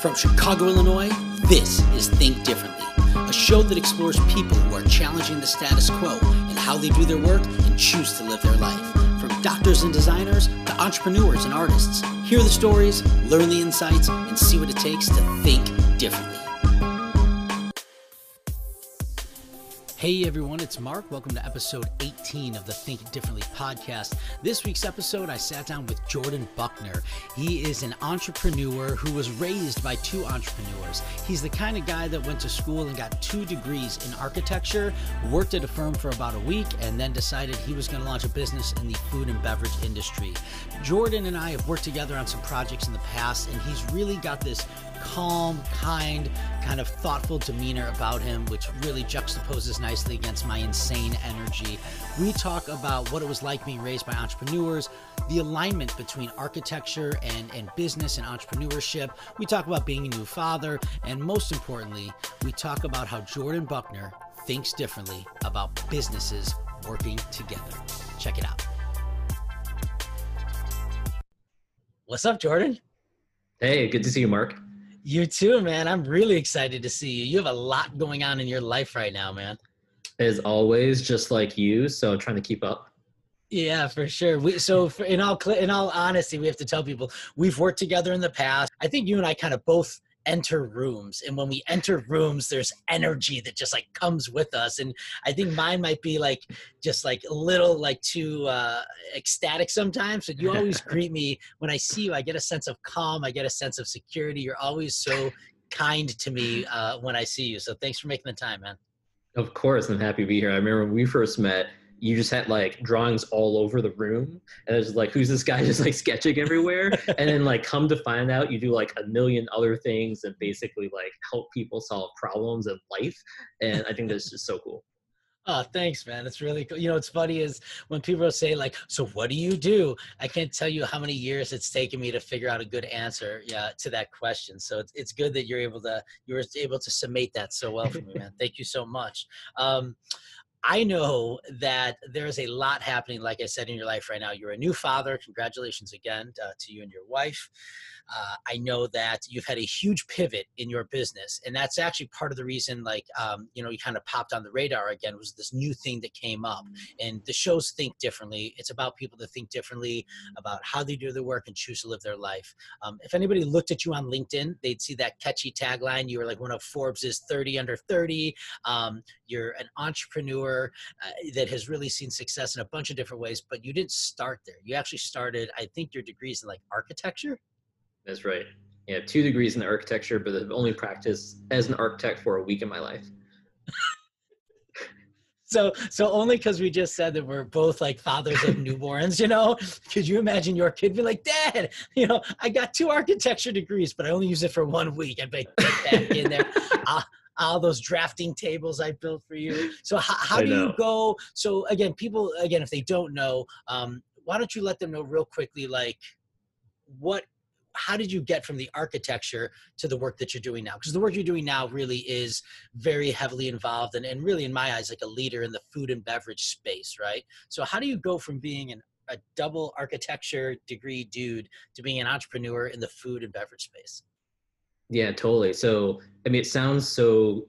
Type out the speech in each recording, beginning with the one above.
From Chicago, Illinois, this is Think Differently, a show that explores people who are challenging the status quo and how they do their work and choose to live their life. From doctors and designers to entrepreneurs and artists, hear the stories, learn the insights, and see what it takes to think differently. Hey everyone, it's Mark. Welcome to episode 18 of the Think Differently podcast. This week's episode, I sat down with Jordan Buckner. He is an entrepreneur who was raised by two entrepreneurs. He's the kind of guy that went to school and got two degrees in architecture, worked at a firm for about a week, and then decided he was going to launch a business in the food and beverage industry. Jordan and I have worked together on some projects in the past, and he's really got this calm, kind, kind of thoughtful demeanor about him, which really juxtaposes nicely against my insane energy. We talk about what it was like being raised by entrepreneurs, the alignment between architecture and, and business and entrepreneurship. We talk about being a new father, and most importantly, we talk about how Jordan Buckner thinks differently about businesses working together. Check it out. What's up, Jordan? Hey, good to see you, Mark. You too, man. I'm really excited to see you. You have a lot going on in your life right now, man. As always, just like you, so trying to keep up. Yeah, for sure. We, so, for, in all in all honesty, we have to tell people we've worked together in the past. I think you and I kind of both enter rooms and when we enter rooms there's energy that just like comes with us and i think mine might be like just like a little like too uh ecstatic sometimes but you always greet me. When i see you i get a sense of calm i get a sense of security. You're always so kind to me uh when i see you so thanks for making the time man. Of course i'm happy to be here. I remember when we first met you just had like drawings all over the room and it's like who's this guy just like sketching everywhere and then like come to find out you do like a million other things and basically like help people solve problems in life and i think that's just so cool Oh, thanks, man. It's really cool. You know, what's funny is when people say like, "So what do you do?" I can't tell you how many years it's taken me to figure out a good answer, yeah, to that question. So it's it's good that you're able to you were able to summate that so well for me, man. Thank you so much. Um, I know that there's a lot happening, like I said, in your life right now. You're a new father. Congratulations again uh, to you and your wife. Uh, I know that you've had a huge pivot in your business, and that's actually part of the reason, like, um, you know, you kind of popped on the radar again was this new thing that came up. And the shows think differently. It's about people that think differently about how they do their work and choose to live their life. Um, if anybody looked at you on LinkedIn, they'd see that catchy tagline. You were like one of Forbes's 30 under 30. Um, you're an entrepreneur entrepreneur uh, that has really seen success in a bunch of different ways, but you didn't start there. You actually started, I think, your degrees in like architecture. That's right. Yeah, two degrees in architecture, but I've only practiced as an architect for a week in my life. so so only because we just said that we're both like fathers of newborns you know could you imagine your kid be like dad you know i got two architecture degrees but i only use it for one week i bet get back in there uh, all those drafting tables I built for you. So how, how do you go? So again, people again, if they don't know, um, why don't you let them know real quickly, like what how did you get from the architecture to the work that you're doing now? Because the work you're doing now really is very heavily involved and, and really, in my eyes, like a leader in the food and beverage space, right? So, how do you go from being an, a double architecture degree dude to being an entrepreneur in the food and beverage space? Yeah, totally. So, I mean, it sounds so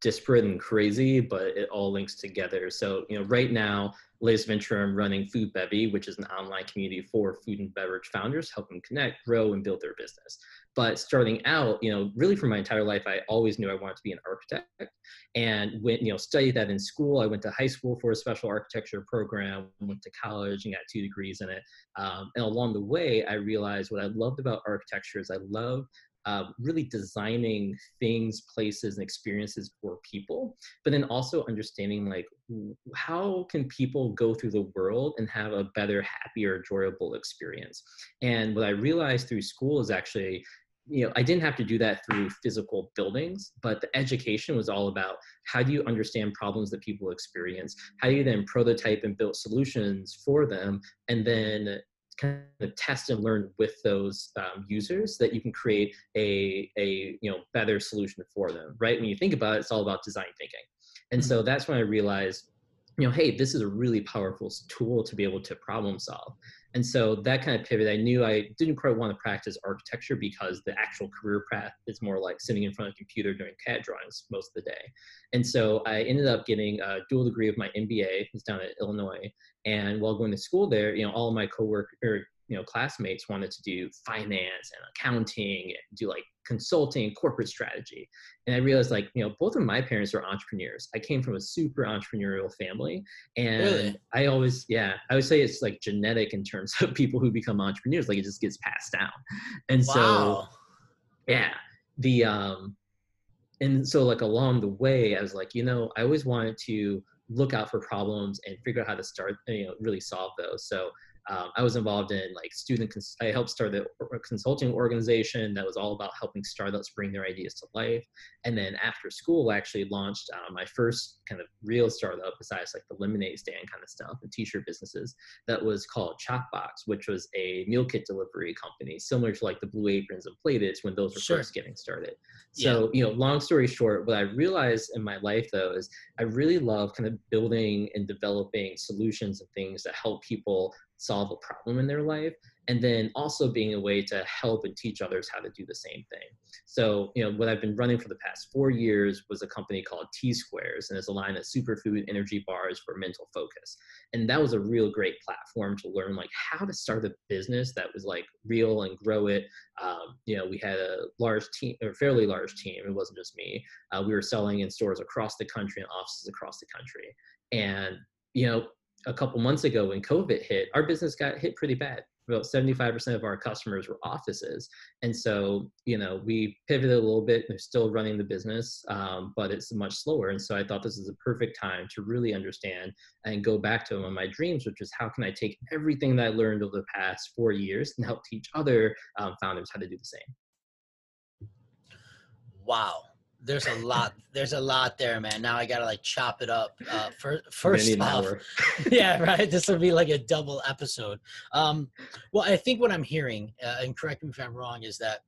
disparate and crazy, but it all links together. So, you know, right now, latest venture, I'm running Food Bevy, which is an online community for food and beverage founders, help them connect, grow, and build their business. But starting out, you know, really for my entire life, I always knew I wanted to be an architect. And when, you know, studied that in school, I went to high school for a special architecture program, went to college and got two degrees in it. Um, and along the way, I realized what I loved about architecture is I love uh, really designing things, places, and experiences for people, but then also understanding like how can people go through the world and have a better, happier, enjoyable experience. And what I realized through school is actually you know, I didn't have to do that through physical buildings, but the education was all about how do you understand problems that people experience? How do you then prototype and build solutions for them? And then kind of test and learn with those um, users that you can create a, a you know better solution for them right when you think about it it's all about design thinking and so mm-hmm. that's when i realized you know hey this is a really powerful tool to be able to problem solve And so that kind of pivot, I knew I didn't quite want to practice architecture because the actual career path is more like sitting in front of a computer doing CAD drawings most of the day. And so I ended up getting a dual degree of my MBA. It's down at Illinois. And while going to school there, you know, all of my coworkers, you know classmates wanted to do finance and accounting and do like consulting corporate strategy. And i realized like you know both of my parents are entrepreneurs. I came from a super entrepreneurial family. And really? i always yeah i would say it's like genetic in terms of people who become entrepreneurs like it just gets passed down. And wow. so yeah the um and so like along the way i was like you know i always wanted to look out for problems and figure out how to start you know really solve those. So um, I was involved in like student, cons- I helped start the consulting organization that was all about helping startups bring their ideas to life. And then after school, I actually launched uh, my first kind of real startup besides like the lemonade stand kind of stuff and t-shirt businesses that was called Chalkbox, which was a meal kit delivery company similar to like the Blue Aprons and Plated when those were sure. first getting started. So, yeah. you know, long story short, what I realized in my life though is I really love kind of building and developing solutions and things that help people solve a problem in their life and then also being a way to help and teach others how to do the same thing. So you know what i've been running for the past four years was a company called t squares and it's a line of superfood energy bars for mental focus. And that was a real great platform to learn like how to start a business that was like real and grow it. Um, you know we had a large team or fairly large team it wasn't just me. Uh, we were selling in stores across the country and offices across the country. And you know a couple months ago when COVID hit, our business got hit pretty bad. About 75% of our customers were offices. And so, you know, we pivoted a little bit. They're still running the business, um, but it's much slower. And so I thought this is a perfect time to really understand and go back to one of my dreams, which is how can I take everything that I learned over the past four years and help teach other um, founders how to do the same? Wow there's a lot there's a lot there man. Now i gotta like chop it up. Uh for, first off yeah right? This will be like a double episode. Um well i think what i'm hearing uh, and correct me if i'm wrong is that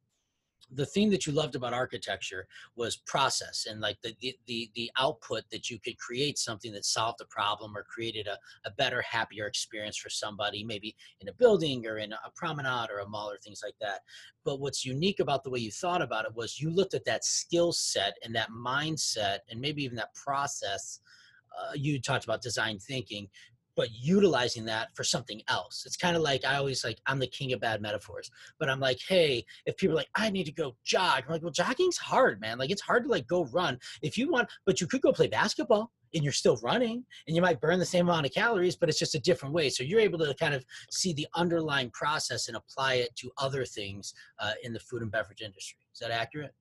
the thing that you loved about architecture was process and like the, the the output that you could create something that solved a problem or created a, a better happier experience for somebody maybe in a building or in a promenade or a mall or things like that. But what's unique about the way you thought about it was you looked at that skill set and that mindset and maybe even that process uh, you talked about design thinking but utilizing that for something else. It's kind of like I always like I'm the king of bad metaphors, but I'm like, hey, if people are like, I need to go jog, I'm like, well, jogging's hard, man. Like it's hard to like go run if you want, but you could go play basketball and you're still running and you might burn the same amount of calories, but it's just a different way. So you're able to kind of see the underlying process and apply it to other things uh, in the food and beverage industry. Is that accurate?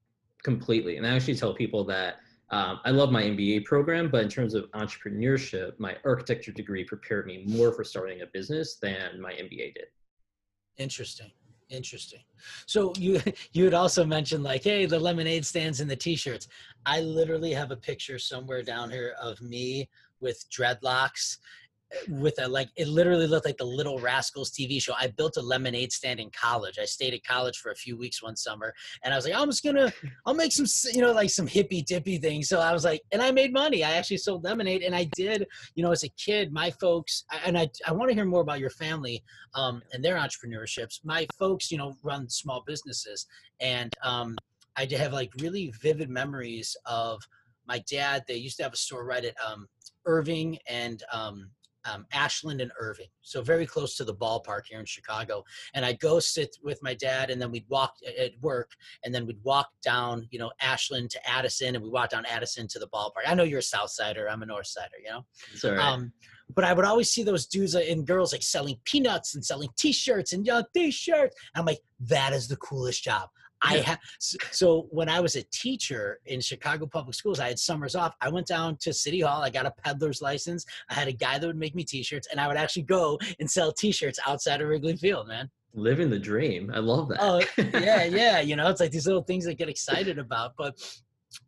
Completely. And I actually tell people that um, I love my MBA program, but in terms of entrepreneurship, my architecture degree prepared me more for starting a business than my MBA did. Interesting. Interesting. So you you had also mentioned like, hey, the lemonade stands and the t-shirts. I literally have a picture somewhere down here of me with dreadlocks with a like it literally looked like the little rascals tv show. I built a lemonade stand in college. I stayed at college for a few weeks one summer and i was like i'm just gonna i'll make some you know like some hippy dippy things. So i was like and i made money. I actually sold lemonade and i did you know as a kid my folks and i i want to hear more about your family um, and their entrepreneurships. My folks you know run small businesses and um, i have like really vivid memories of my dad. They used to have a store right at um, irving and um, um, Ashland and Irving, so very close to the ballpark here in Chicago. And I'd go sit with my dad, and then we'd walk at work, and then we'd walk down, you know, Ashland to Addison, and we walk down Addison to the ballpark. I know you're a South Sider, I'm a North Sider, you know. Sorry. Um, but I would always see those dudes uh, and girls like selling peanuts and selling T-shirts and young T-shirts. And I'm like, that is the coolest job. I have so when I was a teacher in Chicago public schools, I had summers off. I went down to City Hall. I got a peddler's license. I had a guy that would make me T-shirts, and I would actually go and sell T-shirts outside of Wrigley Field, man. Living the dream. I love that. Oh yeah, yeah. You know, it's like these little things that get excited about. But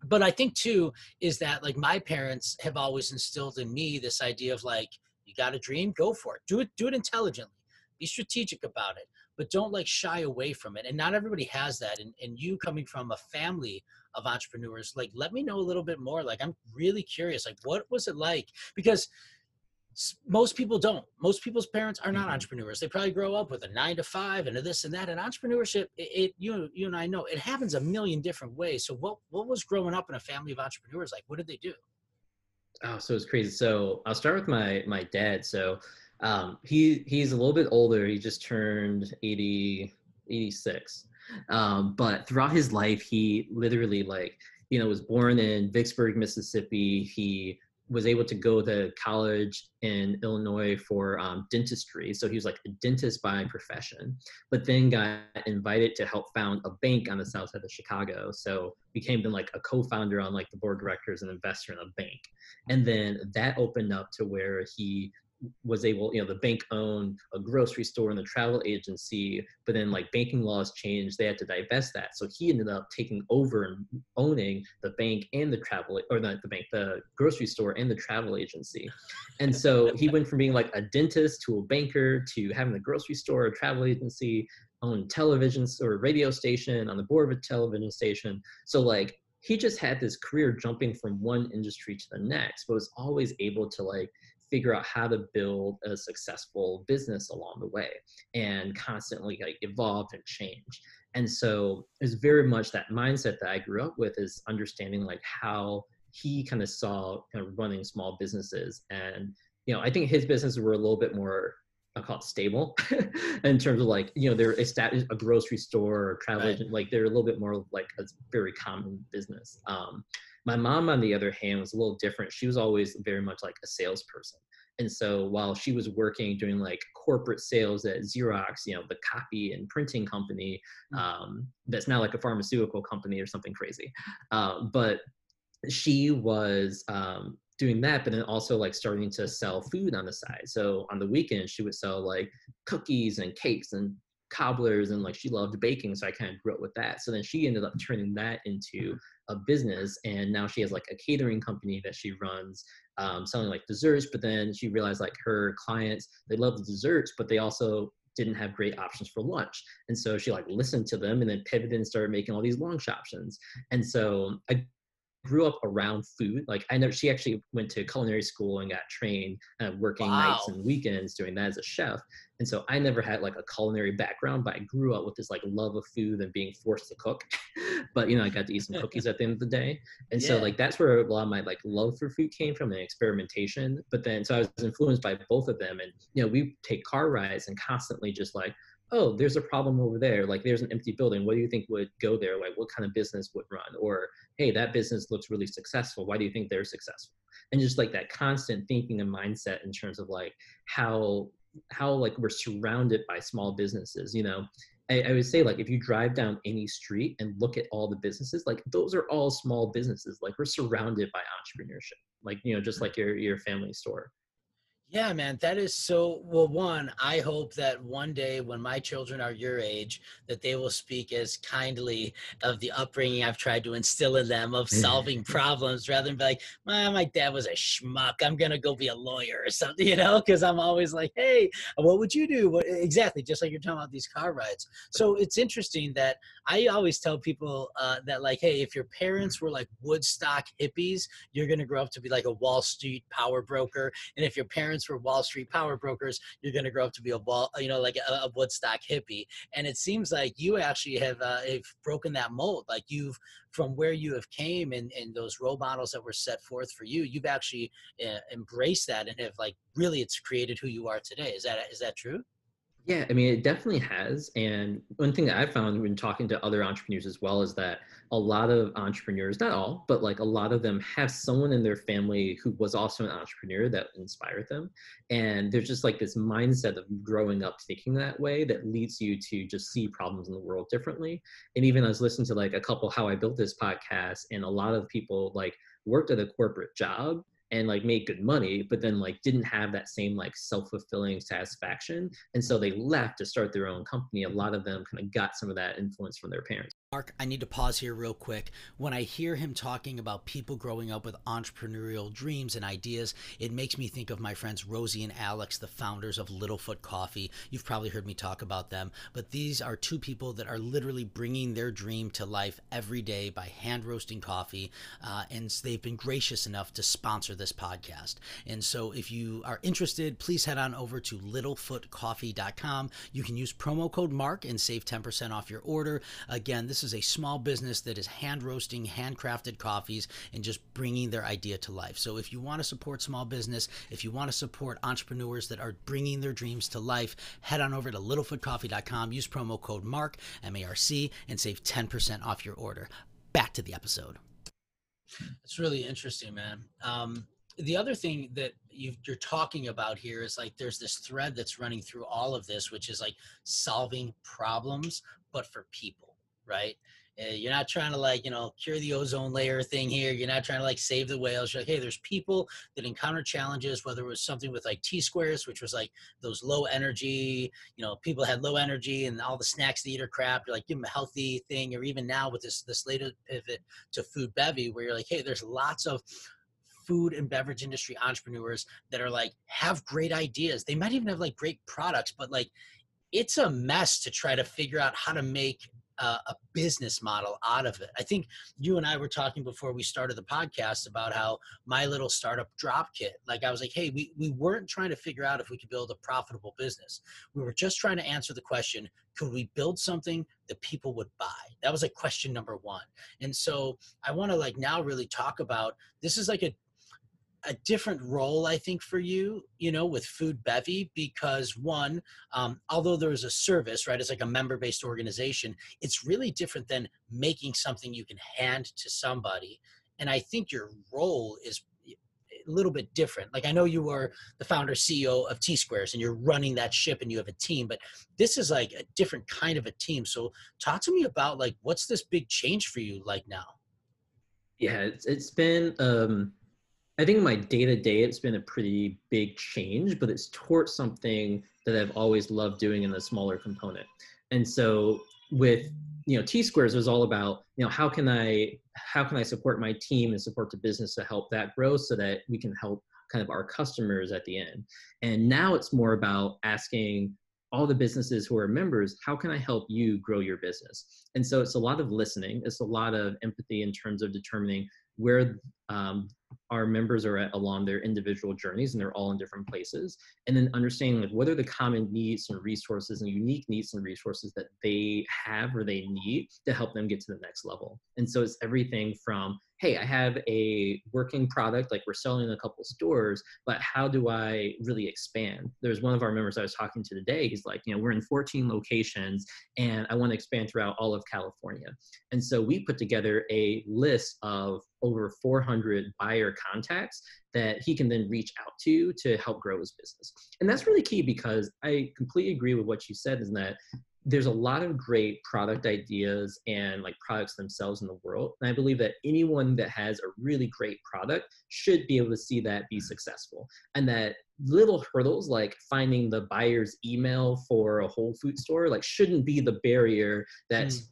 but I think too is that like my parents have always instilled in me this idea of like you got a dream, go for it. Do it. Do it intelligently. Be strategic about it but don't like shy away from it. And not everybody has that. And, and you coming from a family of entrepreneurs, like let me know a little bit more. Like I'm really curious. Like what was it like? Because most people don't. Most people's parents are not mm-hmm. entrepreneurs. They probably grow up with a nine to five and a this and that. And entrepreneurship, it, it, you you and I know it happens a million different ways. So what what was growing up in a family of entrepreneurs like? What did they do? Oh, so it's crazy. So I'll start with my my dad. So um, he he's a little bit older. He just turned 80, 86. Um, but throughout his life, he literally like you know was born in Vicksburg, Mississippi. He was able to go to college in Illinois for um, dentistry. So he was like a dentist by profession, but then got invited to help found a bank on the south side of Chicago. So became then like a co-founder on like the board of directors and investor in a bank. And then that opened up to where he was able, you know, the bank owned a grocery store and the travel agency, but then like banking laws changed, they had to divest that. So he ended up taking over and owning the bank and the travel, or not the bank, the grocery store and the travel agency. And so he went from being like a dentist to a banker to having the grocery store, a travel agency, own television or radio station, on the board of a television station. So like he just had this career jumping from one industry to the next, but was always able to like figure out how to build a successful business along the way and constantly like evolve and change and so it's very much that mindset that i grew up with is understanding like how he kind of saw kind of running small businesses and you know i think his businesses were a little bit more I call it stable in terms of like you know they're established a grocery store or travel right. agent like they're a little bit more like a very common business. Um, my mom, on the other hand, was a little different. She was always very much like a salesperson. And so while she was working doing like corporate sales at Xerox, you know, the copy and printing company, mm. um, that's now like a pharmaceutical company or something crazy. Uh, but she was um, doing that, but then also like starting to sell food on the side. So on the weekends, she would sell like cookies and cakes and cobblers and like she loved baking so i kind of grew up with that so then she ended up turning that into a business and now she has like a catering company that she runs um, selling like desserts but then she realized like her clients they love the desserts but they also didn't have great options for lunch. And so she like listened to them and then pivoted and started making all these lunch options. And so i grew up around food. Like I know she actually went to culinary school and got trained uh, working wow. nights and weekends doing that as a chef. And so I never had like a culinary background, but I grew up with this like love of food and being forced to cook. but you know, I got to eat some cookies at the end of the day. And yeah. so like that's where a lot of my like love for food came from and experimentation. But then so I was influenced by both of them. And you know, we take car rides and constantly just like, oh, there's a problem over there. Like there's an empty building. What do you think would go there? Like what kind of business would run? Or hey, that business looks really successful. Why do you think they're successful? And just like that constant thinking and mindset in terms of like how how like we're surrounded by small businesses, you know. I, I would say like if you drive down any street and look at all the businesses, like those are all small businesses. Like we're surrounded by entrepreneurship. Like, you know, just mm. like your your family store. Yeah, man, that is so. Well, one, I hope that one day when my children are your age, that they will speak as kindly of the upbringing I've tried to instill in them of solving problems rather than be like, my, my dad was a schmuck. I'm going to go be a lawyer or something, you know? Because I'm always like, hey, what would you do? What, exactly, just like you're talking about these car rides. So it's interesting that I always tell people uh, that, like, hey, if your parents were like Woodstock hippies, you're to grow up to be like a Wall Street power broker. And if your parents were Wall Street power brokers, you're to grow up to be a wall, you know, like a, a Woodstock hippie. And it seems like you actually have, uh, have broken that mold. Like you've, from where you have came and, and those role models that were set forth for you, you've actually uh, embraced that and have like really, it's created who you are today. Is that, is that true? Yeah, I mean, it definitely has. And one thing that I've found when talking to other entrepreneurs as well is that a lot of entrepreneurs, not all, but like a lot of them have someone in their family who was also an entrepreneur that inspired them. And there's just like this mindset of growing up thinking that way that leads you to just see problems in the world differently. And even I was listening to like a couple How I Built This podcast, and a lot of people like worked at a corporate job and like made good money but then like didn't have that same like self-fulfilling satisfaction. And so they left to start their own company. A lot of them kind of got some of that influence from their parents Mark, I need to pause here real quick. When I hear him talking about people growing up with entrepreneurial dreams and ideas, it makes me think of my friends Rosie and Alex, the founders of Littlefoot Coffee. You've probably heard me talk about them, but these are two people that are literally bringing their dream to life every day by hand roasting coffee. Uh, and they've been gracious enough to sponsor this podcast. And so if you are interested, please head on over to littlefootcoffee.com. You can use promo code MARC and save 10% off your order. Again, this this is a small business that is hand roasting, handcrafted coffees and just bringing their idea to life. So if you want to support small business, if you want to support entrepreneurs that are bringing their dreams to life, head on over to littlefootcoffee.com, use promo code MARC, M A R C, and save 10% off your order. Back to the episode. It's really interesting, man. Um, the other thing that you are talking about here is like there's this thread that's running through all of this, which is like solving problems, but for people right? You're not trying to like you know cure the ozone layer thing here. You're not trying to like save the whales. You're like, hey, there's people that encounter challenges, whether it was something with like T squares, which was like those low energy, you know, people had low energy and all the snacks they eat are crap. You're like, give them a healthy thing, or even now with this this latest pivot to food bevy, where you're like, hey, there's lots of food and beverage industry entrepreneurs that are like have great ideas. They might even have like great products, but like it's a mess to try to figure out how to make Uh, a business model out of it. I think you and I were talking before we started the podcast about how my little startup drop kit, like I was like, hey, we, we weren't trying to figure out if we could build a profitable business. We were just trying to answer the question, could we build something that people would buy? That was like question number one. And so I want to like now really talk about this is like a a different role i think for you you know with food bevy because one um, although there's a service right it's like a member based organization it's really different than making something you can hand to somebody and i think your role is a little bit different. Like i know you are the founder ceo of t squares and you're running that ship and you have a team but this is like a different kind of a team so talk to me about like what's this big change for you like now? Yeah it's, it's been um I think my day to day, it's been a pretty big change, but it's towards something that I've always loved doing in a smaller component. And so with you know T squares was all about you know how can I how can I support my team and support the business to help that grow so that we can help kind of our customers at the end. And now it's more about asking all the businesses who are members, how can I help you grow your business? And so it's a lot of listening, it's a lot of empathy in terms of determining where um, our members are at along their individual journeys and they're all in different places. And then understanding like what are the common needs and resources and unique needs and resources that they have or they need to help them get to the next level. And so it's everything from hey i have a working product like we're selling in a couple stores but how do i really expand there's one of our members i was talking to today he's like you know we're in 14 locations and i want to expand throughout all of california and so we put together a list of over 400 buyer contacts that he can then reach out to to help grow his business. And that's really key because I completely agree with what you said is that there's a lot of great product ideas and like products themselves in the world. And I believe that anyone that has a really great product should be able to see that be successful. And that little hurdles like finding the buyer's email for a Whole Food store like shouldn't be the barrier that's mm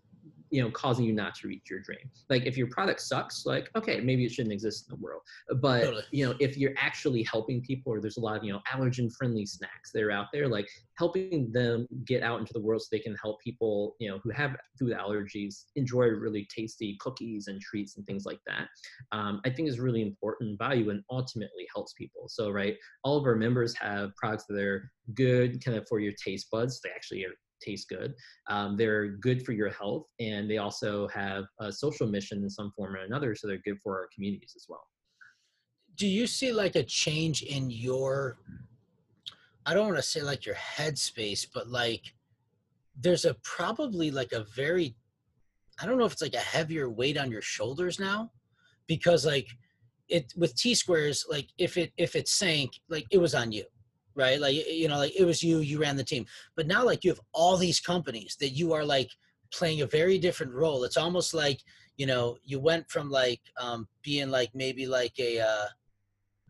you know causing you not to reach your dream. Like if your product sucks like okay maybe it shouldn't exist in the world. But totally. you know if you're actually helping people or there's a lot of you know allergen friendly snacks that are out there like helping them get out into the world so they can help people you know who have food allergies enjoy really tasty cookies and treats and things like that um, i think is really important value and ultimately helps people. So right all of our members have products that are good kind of for your taste buds. They actually are taste good. Um, they're good for your health, and they also have a social mission in some form or another, so they're good for our communities as well. Do you see like a change in your? I don't want to say like your headspace, but like there's a probably like a very, I don't know if it's like a heavier weight on your shoulders now, because like it with T squares, like if it if it sank, like it was on you right? Like you know, like it was you, you ran the team. But now like you have all these companies that you are like playing a very different role. It's almost like, you know, you went from like um being like maybe like a uh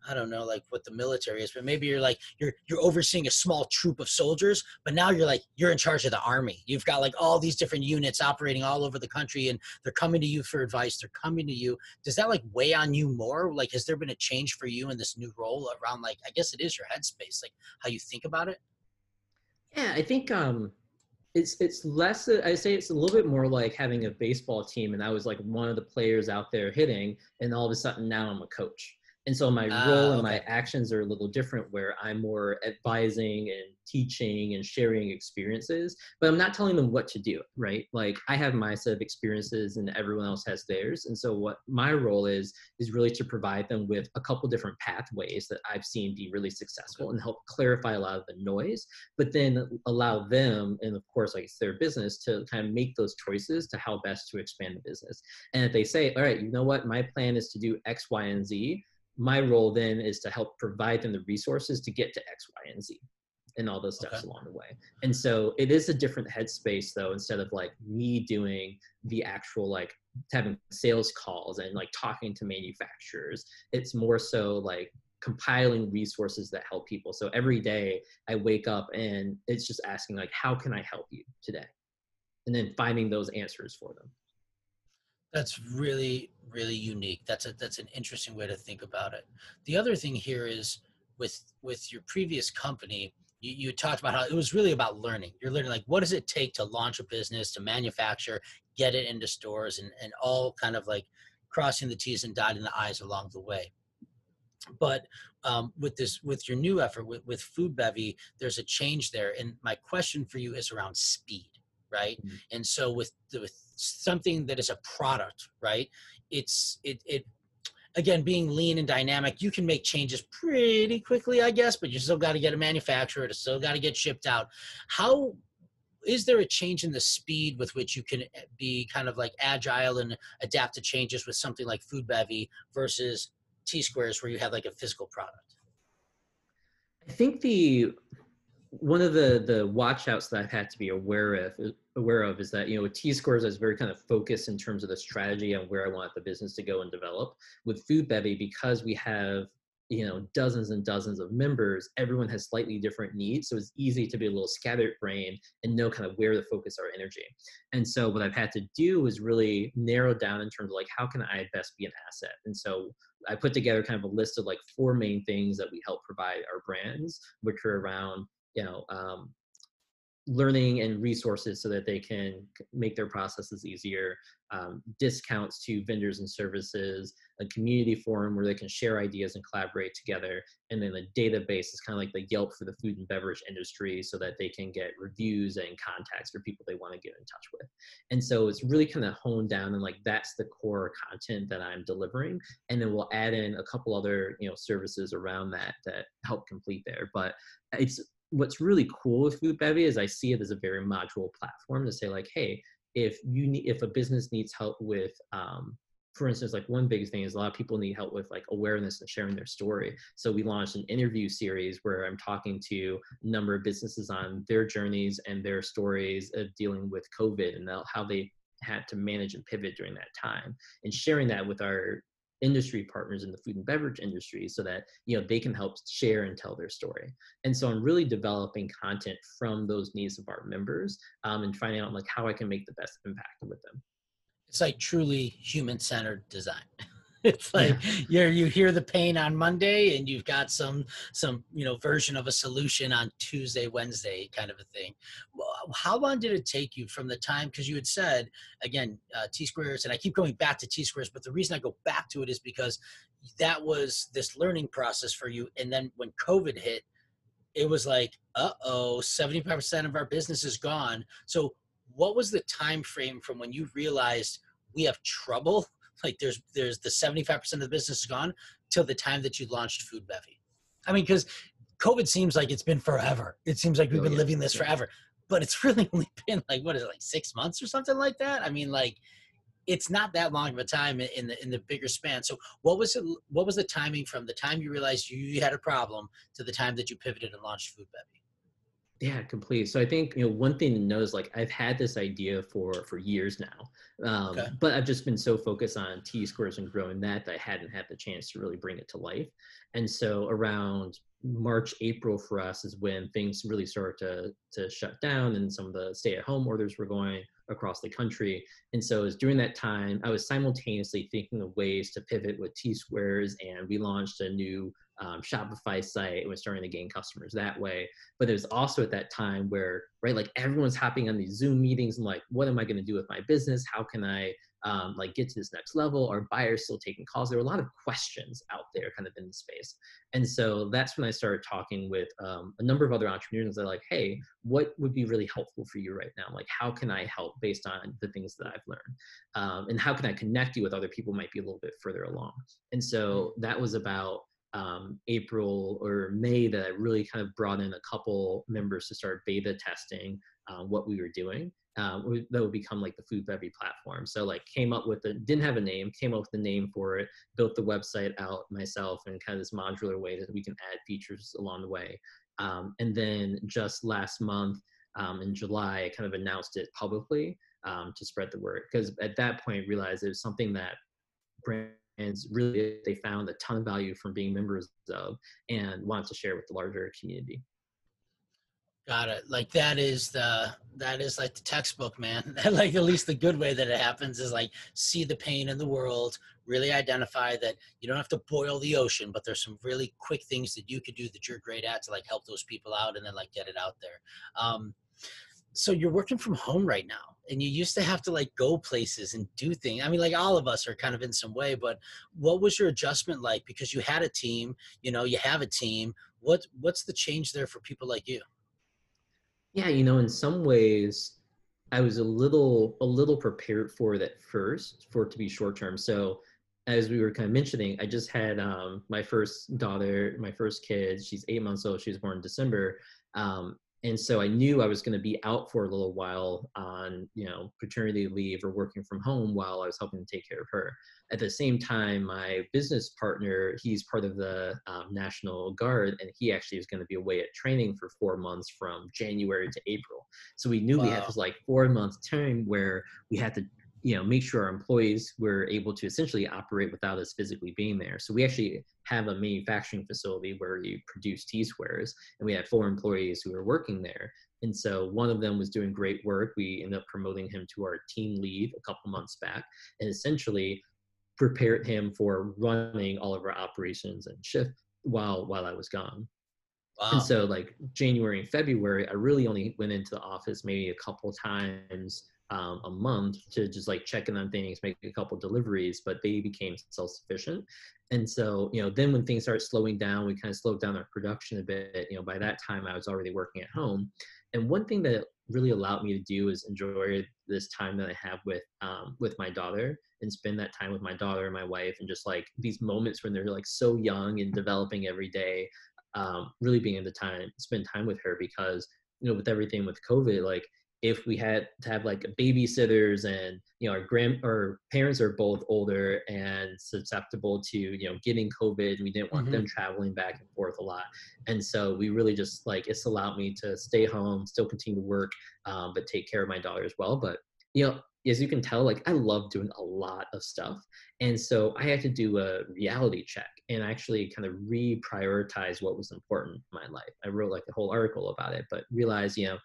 I don't know like what the military is, but maybe you're like you're you're overseeing a small troop of soldiers, but now you're like you're in charge of the army. You've got like all these different units operating all over the country and they're coming to you for advice, they're coming to you. Does that like weigh on you more? Like has there been a change for you in this new role around like I guess it is your headspace, like how you think about it? Yeah, I think um it's it's less I say it's a little bit more like having a baseball team and I was like one of the players out there hitting and all of a sudden now I'm a coach and so my uh, role and my actions are a little different where i'm more advising and teaching and sharing experiences but i'm not telling them what to do right? Like i have my set of experiences and everyone else has theirs. And so what my role is is really to provide them with a couple different pathways that i've seen be really successful and help clarify a lot of the noise but then allow them and of course like it's their business to kind of make those choices to how best to expand the business. And if they say all right you know what? My plan is to do x y and z my role then is to help provide them the resources to get to X, Y, and Z and all those steps okay. along the way. And so it is a different headspace though, instead of like me doing the actual like having sales calls and like talking to manufacturers. It's more so like compiling resources that help people. So every day I wake up and it's just asking like, how can I help you today? And then finding those answers for them. That's really, really unique. That's a that's an interesting way to think about it. The other thing here is with with your previous company, you, you talked about how it was really about learning. You're learning like what does it take to launch a business, to manufacture, get it into stores, and and all kind of like crossing the T's and dotting the I's along the way. But um, with this, with your new effort with, with Food Bevy, there's a change there. And my question for you is around speed right mm-hmm. and so with, with something that is a product right? It's it, it again being lean and dynamic you can make changes pretty quickly i guess but you still got to get a manufacturer it still got to get shipped out. How is there a change in the speed with which you can eh, be kind of like agile and adapt to changes with something like food bevy versus t squares where you have like a physical product? I think the one of the the watchouts that I've had to be aware of uh, aware of is that you know T squares is very kind of focused in terms of the strategy and where I want the business to go and develop. With Food Bevy, because we have you know dozens and dozens of members, everyone has slightly different needs, so it's easy to be a little scattered brain and know kind of where to focus our energy. And so what I've had to do is really narrow down in terms of like how can I best be an asset. And so I put together kind of a list of like four main things that we help provide our brands, which are around you know um, learning and resources so that they can make their processes easier um, discounts to vendors and services a community forum where they can share ideas and collaborate together and then a database is kind of like the yelp for the food and beverage industry so that they can get reviews and contacts for people they want to get in touch with. And so it's really kind of honed down and like that's the core content that i'm delivering and then we'll add in a couple other you know services around that that help complete there but it's what's really cool with Food Bevy is I see it as a very modular platform to say like, hey, if you need, if a business needs help with, um, for instance, like one big thing is a lot of people need help with like awareness and sharing their story. So we launched an interview series where I'm talking to a number of businesses on their journeys and their stories of dealing with COVID and how they had to manage and pivot during that time and sharing that with our industry partners in the food and beverage industry so that you know they can help share and tell their story. And so i'm really developing content from those needs of our members um, and finding out like how i can make the best impact with them. It's like truly human-centered design it's like yeah. you you hear the pain on Monday and you've got some some you know version of a solution on Tuesday, Wednesday kind of a thing. How long did it take you from the time because you had said again uh, T squares and I keep going back to T squares, but the reason I go back to it is because that was this learning process for you, and then when COVID hit, it was like uh oh, seventy five percent of our business is gone. So what was the time frame from when you realized we have trouble like there's there's the 75% of the business is gone till the time that you launched food bevy. I mean because covid seems like it's been forever. It seems like we've oh, been yeah, living this yeah. forever but it's really only been like what is it like six months or something like that? I mean like it's not that long of a time in the in the bigger span. So what was it what was the timing from the time you realized you had a problem to the time that you pivoted and launched food bevy Yeah, completely. So I think you know one thing to know is like I've had this idea for for years now, um, okay. but I've just been so focused on T squares and growing that that I hadn't had the chance to really bring it to life. And so around March, April for us is when things really started to to shut down, and some of the stay at home orders were going across the country. And so it was during that time I was simultaneously thinking of ways to pivot with T squares, and we launched a new um, Shopify site and was starting to gain customers that way. But was also at that time where, right, like everyone's hopping on these Zoom meetings and like, what am I going to do with my business? How can I um, like get to this next level? Are buyers still taking calls? There were a lot of questions out there kind of in the space. And so that's when I started talking with um, a number of other entrepreneurs. They're like, hey, what would be really helpful for you right now? Like, how can I help based on the things that I've learned? Um, and how can I connect you with other people might be a little bit further along? And so mm. that was about um, April or May that I really kind of brought in a couple members to start beta testing uh, what we were doing. Um, that would become like the food bevy platform. So like came up with the didn't have a name, came up with the name for it, built the website out myself and kind of this modular way that we can add features along the way. Um, and then just last month um, in July, I kind of announced it publicly um, to spread the word because at that point realized it was something that brands really they found a ton of value from being members of and wanted to share with the larger community got it. Like that is the that is like the textbook man. Like at least the good way that it happens is like see the pain in the world really identify that you don't have to boil the ocean but there's some really quick things that you could do that you're great at to like help those people out and then like get it out there. Um, so you're working from home right now and you used to have to like go places and do things i mean like all of us are kind of in some way but what was your adjustment like? Because you had a team you know you have a team. What what's the change there for people like you yeah you know in some ways i was a little a little prepared for it at first for it to be short term. So as we were kind of mentioning i just had um, my first daughter my first kid she's eight months old she was born in december um, and so I knew I was going to be out for a little while on, you know, paternity leave or working from home while I was helping to take care of her. At the same time, my business partner, he's part of the um, National Guard, and he actually is going to be away at training for four months from January to April. So we knew wow. we had this like four month time where we had to you know make sure our employees were able to essentially operate without us physically being there. So we actually have a manufacturing facility where we produce t squares and we had four employees who were working there. And so one of them was doing great work. We ended up promoting him to our team lead a couple months back and essentially prepared him for running all of our operations and shift while while i was gone. Wow. And so like January and February, I really only went into the office maybe a couple times um, a month to just like check in on things, make a couple deliveries, but they became self-sufficient. And so, you know, then when things start slowing down, we kind of slowed down our production a bit. You know, by that time I was already working at home. And one thing that really allowed me to do is enjoy this time that I have with um, with my daughter and spend that time with my daughter and my wife and just like these moments when they're like so young and developing every day. Um, really being able to time spend time with her because you know with everything with COVID, like if we had to have like babysitters and you know our grand our parents are both older and susceptible to you know getting covid we didn't want mm-hmm. them traveling back and forth a lot. And so we really just like it's allowed me to stay home still continue to work um, but take care of my daughter as well. But you know as you can tell like i love doing a lot of stuff. And so i had to do a reality check and actually kind of reprioritize what was important in my life. I wrote like a whole article about it but realized you know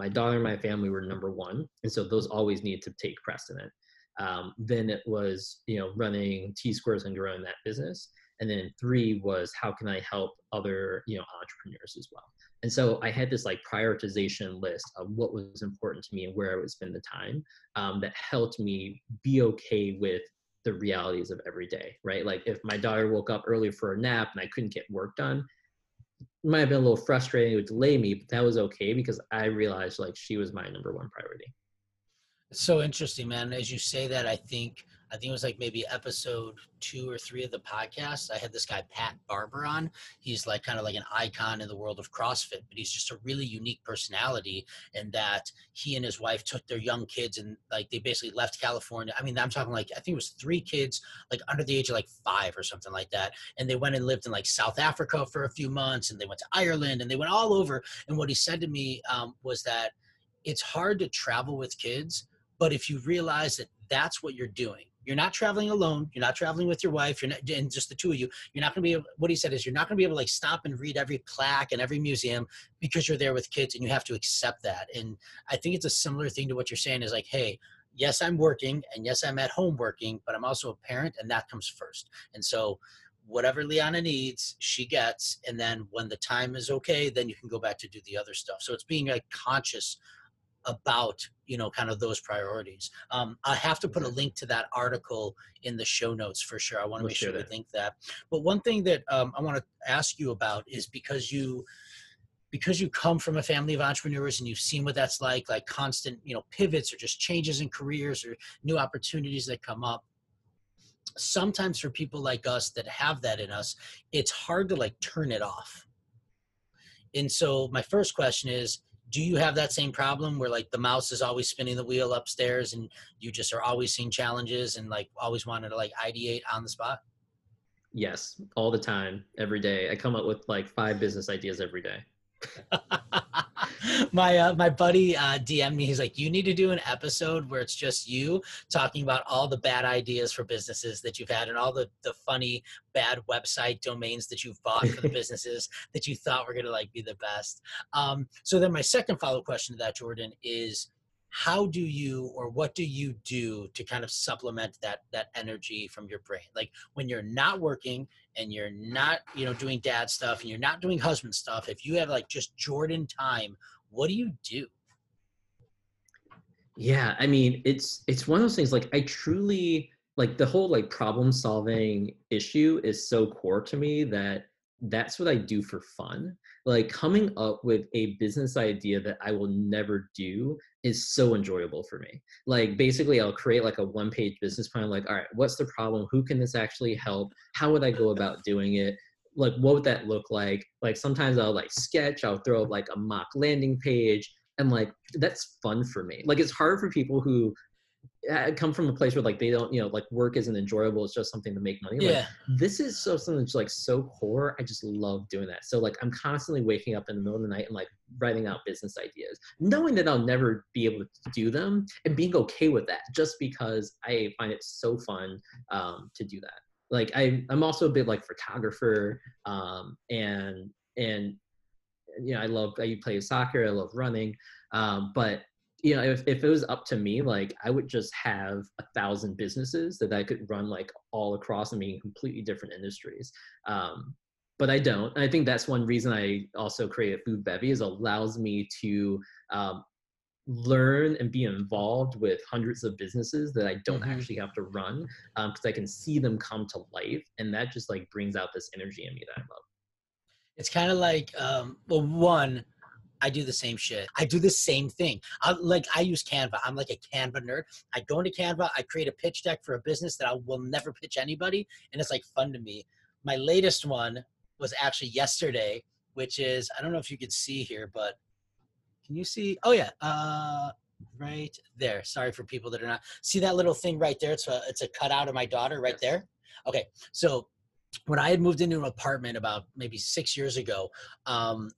my daughter and my family were number one and so those always need to take precedent. Um, then it was you know running t squares and growing that business and then three was how can i help other you know entrepreneurs as well? And so i had this like prioritization list of what was important to me and where i would spend the time um, that helped me be okay with the realities of every day right? Like if my daughter woke up early for a nap and i couldn't get work done might have been a little frustrating. It would delay me, but that was okay because I realized like she was my number one priority. It's so interesting, man. As you say that, I think I think it was like maybe episode two or three of the podcast. I had this guy Pat Barber on. He's like kind of like an icon in the world of CrossFit, but he's just a really unique personality in that he and his wife took their young kids and like they basically left California. I mean, I'm talking like I think it was three kids like under the age of like five or something like that, and they went and lived in like South Africa for a few months, and they went to Ireland, and they went all over. And what he said to me um, was that it's hard to travel with kids, but if you realize that that's what you're doing you're not traveling alone. You're not traveling with your wife. You're not, and just the two of you. You're not going to be able, what he said is you're not going to be able to like stop and read every plaque and every museum because you're there with kids and you have to accept that. And I think it's a similar thing to what you're saying is like, hey, yes, I'm working and yes, I'm at home working, but I'm also a parent and that comes first. And so whatever Liana needs, she gets. And then when the time is okay, then you can go back to do the other stuff. So it's being like conscious about you know kind of those priorities. Um, i have to put a link to that article in the show notes for sure. I want to we'll make sure we link that. But one thing that um, i want to ask you about is because you because you come from a family of entrepreneurs and you've seen what that's like like constant you know pivots or just changes in careers or new opportunities that come up sometimes for people like us that have that in us it's hard to like turn it off. And so my first question is do you have that same problem where like the mouse is always spinning the wheel upstairs and you just are always seeing challenges and like always wanted to like ideate on the spot? Yes all the time every day. I come up with like five business ideas every day my uh, my buddy uh, DM'd me. He's like, "You need to do an episode where it's just you talking about all the bad ideas for businesses that you've had and all the the funny bad website domains that you've bought for the businesses that you thought were gonna like be the best." Um, so then my second follow up question to that, Jordan, is how do you or what do you do to kind of supplement that that energy from your brain like when you're not working and you're not you know doing dad stuff and you're not doing husband stuff if you have like just jordan time what do you do yeah i mean it's it's one of those things like i truly like the whole like problem solving issue is so core to me that that's what I do for fun. Like coming up with a business idea that I will never do is so enjoyable for me. Like basically I'll create like a one page business plan like all right, what's the problem? Who can this actually help? How would I go about doing it? Like what would that look like? Like sometimes I'll like sketch, I'll throw up like a mock landing page and like that's fun for me. Like it's hard for people who I come from a place where like they don't, you know, like work isn't enjoyable. It's just something to make money. Yeah. Like, this is so something that's like so core. I just love doing that. So like I'm constantly waking up in the middle of the night and like writing out business ideas, knowing that I'll never be able to do them and being okay with that just because I find it so fun um, to do that. Like I, I'm also a bit like photographer um, and, and, you know, I love, I play soccer. I love running. Um, but you know if, if it was up to me like i would just have a thousand businesses that i could run like all across be in completely different industries um, but i don't and i think that's one reason i also created food bevy is allows me to um, learn and be involved with hundreds of businesses that i don't mm-hmm. actually have to run because um, i can see them come to life and that just like brings out this energy in me that i love it's kind of like um, well one I do the same shit. I do the same thing. I, like I use Canva. I'm like a Canva nerd. I go into Canva. I create a pitch deck for a business that I will never pitch anybody, and it's like fun to me. My latest one was actually yesterday, which is I don't know if you can see here, but can you see? Oh yeah, uh, right there. Sorry for people that are not see that little thing right there. It's a it's a cutout of my daughter right there. Okay, so when I had moved into an apartment about maybe six years ago, um,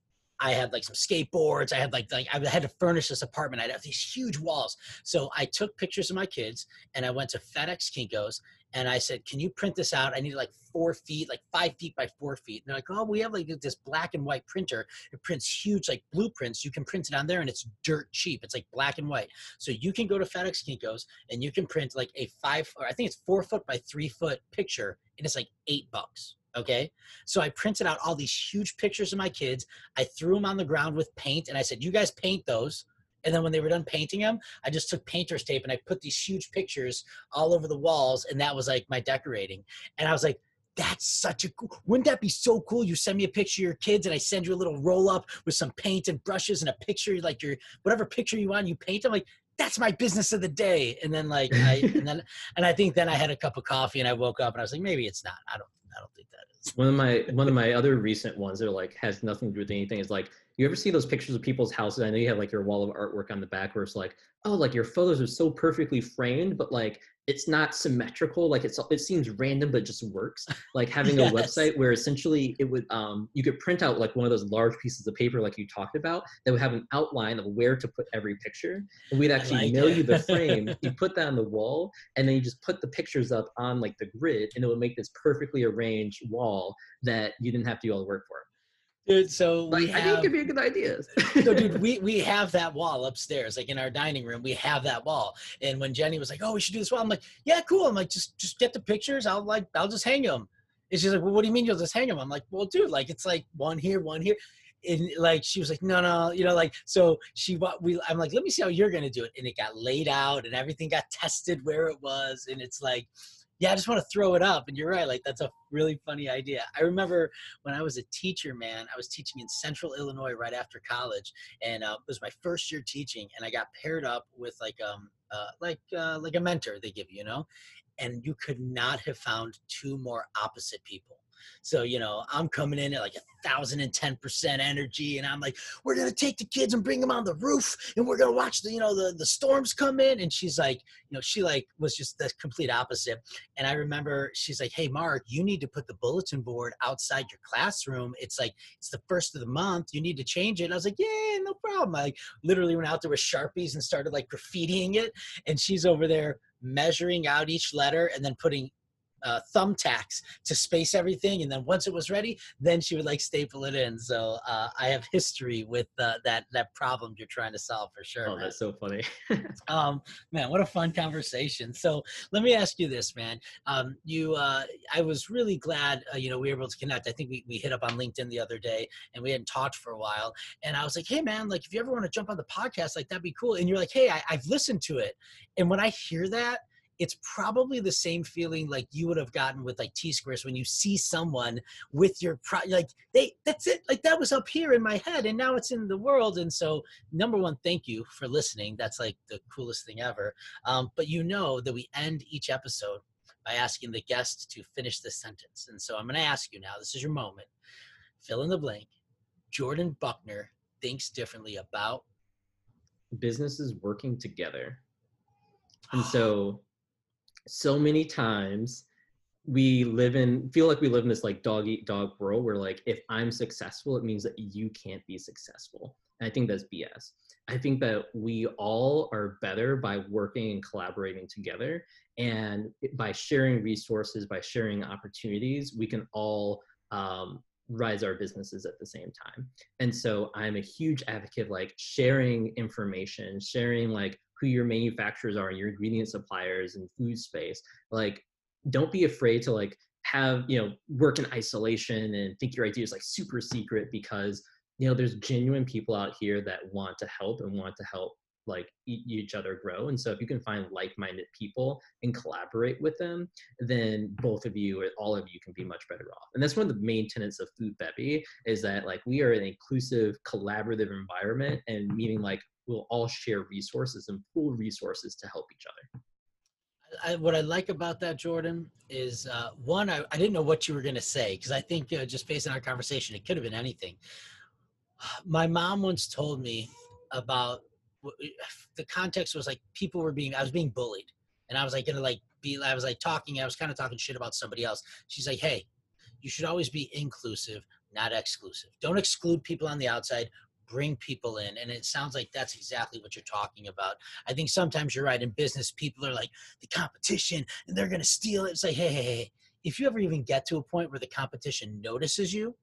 I had like some skateboards. I had like like I had to furnish this apartment. I'd have these huge walls. So I took pictures of my kids and I went to FedEx Kinkos and I said, "Can you print this out? I need like four feet, like five feet by four feet." And they're like, "Oh, we have like this black and white printer. It prints huge like blueprints. You can print it on there, and it's dirt cheap. It's like black and white. So you can go to FedEx Kinkos and you can print like a five or I think it's four foot by three foot picture, and it's like eight bucks." Okay. So I printed out all these huge pictures of my kids. I threw them on the ground with paint and I said, You guys paint those. And then when they were done painting them, I just took painter's tape and I put these huge pictures all over the walls. And that was like my decorating. And I was like, that's such a cool wouldn't that be so cool you send me a picture of your kids and i send you a little roll up with some paint and brushes and a picture like your whatever picture you want you paint them like that's my business of the day. And then like I and then and I think then I had a cup of coffee and I woke up and I was like, maybe it's not. I don't I don't think that. One of my one of my other recent ones that like has nothing to do with anything is like you ever see those pictures of people's houses? I know you have like your wall of artwork on the back where it's like, oh, like your photos are so perfectly framed, but like it's not symmetrical. Like it's it seems random, but it just works. Like having yes. a website where essentially it would um you could print out like one of those large pieces of paper like you talked about that would have an outline of where to put every picture, and we'd actually like mail it. you the frame. you put that on the wall, and then you just put the pictures up on like the grid, and it would make this perfectly arranged wall that you didn't have to do all the work for. Dude, so like, have, I think it could be a good idea. so, dude, we we have that wall upstairs, like in our dining room. We have that wall. And when Jenny was like, "Oh, we should do this wall," I'm like, "Yeah, cool." I'm like, "Just just get the pictures. I'll like I'll just hang them." And she's like, "Well, what do you mean you'll just hang them?" I'm like, "Well, dude, like it's like one here, one here." And like she was like, "No, no," you know, like so she we. I'm like, "Let me see how you're gonna do it," and it got laid out, and everything got tested where it was, and it's like yeah, I just want to throw it up. And you're right, like that's a really funny idea. I remember when I was a teacher, man, I was teaching in Central Illinois right after college, and uh, it was my first year teaching, and I got paired up with like um uh, like uh, like a mentor they give you, you know, and you could not have found two more opposite people. So, you know, I'm coming in at like a thousand and ten percent energy, and I'm like, we're gonna take the kids and bring them on the roof, and we're gonna watch the, you know, the the storms come in. And she's like, you know, she like was just the complete opposite. And I remember she's like, hey, Mark, you need to put the bulletin board outside your classroom. It's like it's the first of the month. You need to change it. And I was like, yeah, no problem. I like literally went out there with sharpies and started like graffitiing it, and she's over there measuring out each letter and then putting uh, thumbtacks to space everything. And then once it was ready, then she would like staple it in. So uh, I have history with uh, that that problem you're trying to solve for sure. Oh, man. that's so funny. um, man, what a fun conversation. So let me ask you this, man. Um, you, uh, I was really glad uh, you know we were able to connect. I think we we hit up on LinkedIn the other day, and we hadn't talked for a while. And I was like, hey, man, like if you ever want to jump on the podcast, like that'd be cool. And you're like, hey, I, I've listened to it. And when I hear that it's probably the same feeling like you would have gotten with like T squares when you see someone with your pro like they that's it like that was up here in my head and now it's in the world. And so number one thank you for listening. That's like the coolest thing ever. Um, but you know that we end each episode by asking the guest to finish this sentence. And so I'm going to ask you now this is your moment. Fill in the blank. Jordan Buckner thinks differently about businesses working together. And so so many times we live in feel like we live in this like dog eat dog world where like if i'm successful it means that you can't be successful. And i think that's bs i think that we all are better by working and collaborating together. And by sharing resources by sharing opportunities we can all um, rise our businesses at the same time. And so i'm a huge advocate of like sharing information sharing like who your manufacturers are and your ingredient suppliers and food space like don't be afraid to like have you know work in isolation and think your idea is like super secret because you know there's genuine people out here that want to help and want to help like each other grow and so if you can find like-minded people and collaborate with them then both of you or all of you can be much better off and that's one of the main tenets of food bevy is that like we are an inclusive collaborative environment and meaning like we'll all share resources and pool resources to help each other. I, what I like about that, Jordan, is uh, one, I, I, didn't know what you were going to say because I think uh, just based on our conversation, it could have been anything. My mom once told me about the context was like people were being, I was being bullied. And I was like, gonna like be, I was like talking, I was kind of talking shit about somebody else. She's like, hey, you should always be inclusive, not exclusive. Don't exclude people on the outside bring people in and it sounds like that's exactly what you're talking about i think sometimes you're right in business people are like the competition and they're to steal it it's like hey, hey hey if you ever even get to a point where the competition notices you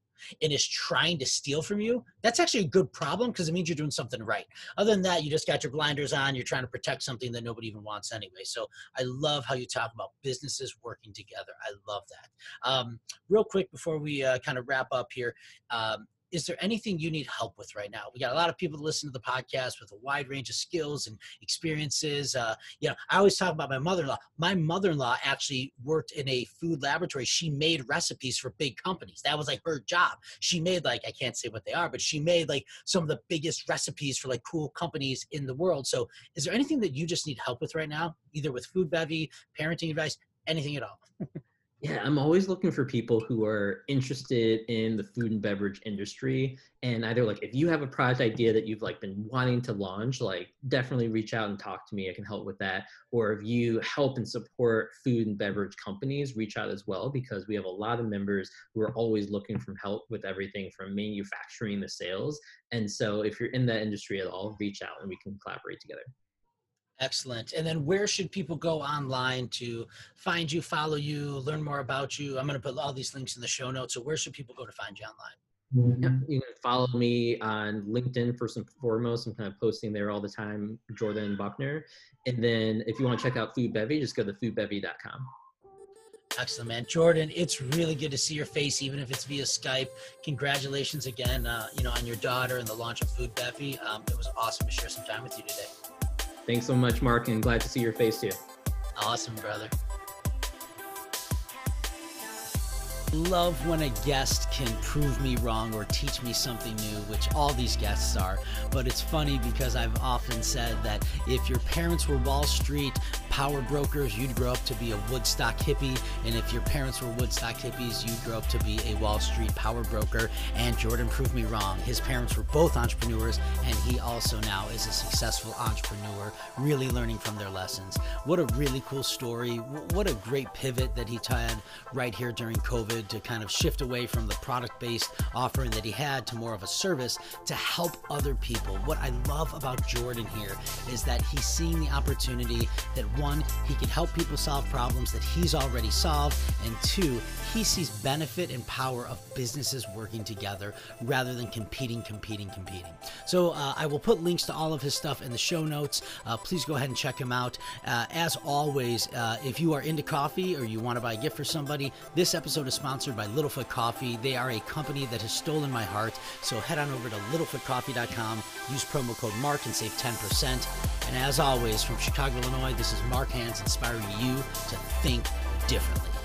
and is trying to steal from you, that's actually a good problem because it means you're doing something right. Other than that, you just got your blinders on, you're trying to protect something that nobody even wants anyway. So I love how you talk about businesses working together. I love that. Um, real quick before we uh, kind of wrap up here, um, is there anything you need help with right now? We got a lot of people that listen to the podcast with a wide range of skills and experiences. Uh, you know, I always talk about my mother-in-law. My mother-in-law actually worked in a food laboratory. She made recipes for big companies. That was like her job. She made like I can't say what they are, but she made like some of the biggest recipes for like cool companies in the world. So, is there anything that you just need help with right now, either with food bevy, parenting advice, anything at all? Yeah, I'm always looking for people who are interested in the food and beverage industry. And either like if you have a product idea that you've like been wanting to launch, like definitely reach out and talk to me. I can help with that. Or if you help and support food and beverage companies, reach out as well because we have a lot of members who are always looking for help with everything from manufacturing to sales. And so if you're in that industry at all, reach out and we can collaborate together. Excellent. And then where should people go online to find you, follow you, learn more about you? I'm going to put all these links in the show notes. So where should people go to find you online? Yep. You can follow me on LinkedIn first and foremost. I'm kind of posting there all the time, Jordan Buckner. And then if you want to check out Food Bevy, just go to foodbevy.com. Excellent, man. Jordan, it's really good to see your face, even if it's via Skype. Congratulations again, uh, you know, on your daughter and the launch of Food Bevy. Um, it was awesome to share some time with you today. Thanks so much, Mark, and glad to see your face too. Awesome, brother. Love when a guest can prove me wrong or teach me something new, which all these guests are. But it's funny because I've often said that if your parents were Wall Street power brokers, you'd grow up to be a Woodstock hippie. And if your parents were Woodstock hippies, you'd grow up to be a Wall Street power broker. And Jordan proved me wrong. His parents were both entrepreneurs, and he also now is a successful entrepreneur, really learning from their lessons. What a really cool story. What a great pivot that he had right here during COVID to kind of shift away from the product based offering that he had to more of a service to help other people. What I love about Jordan here is that he's seeing the opportunity that one, he can help people solve problems that he's already solved, and two, he sees benefit and power of businesses working together rather than competing, competing, competing. So uh, I will put links to all of his stuff in the show notes. Uh, please go ahead and check him out. Uh, as always, uh, if you are into coffee or you want to buy a gift for somebody, this episode is sponsored by Littlefoot Coffee. They are a company that has stolen my heart. So head on over to littlefootcoffee.com, use promo code MARK and save 10%. And as always, from Chicago, Illinois, this is Mark Hans inspiring you to think differently.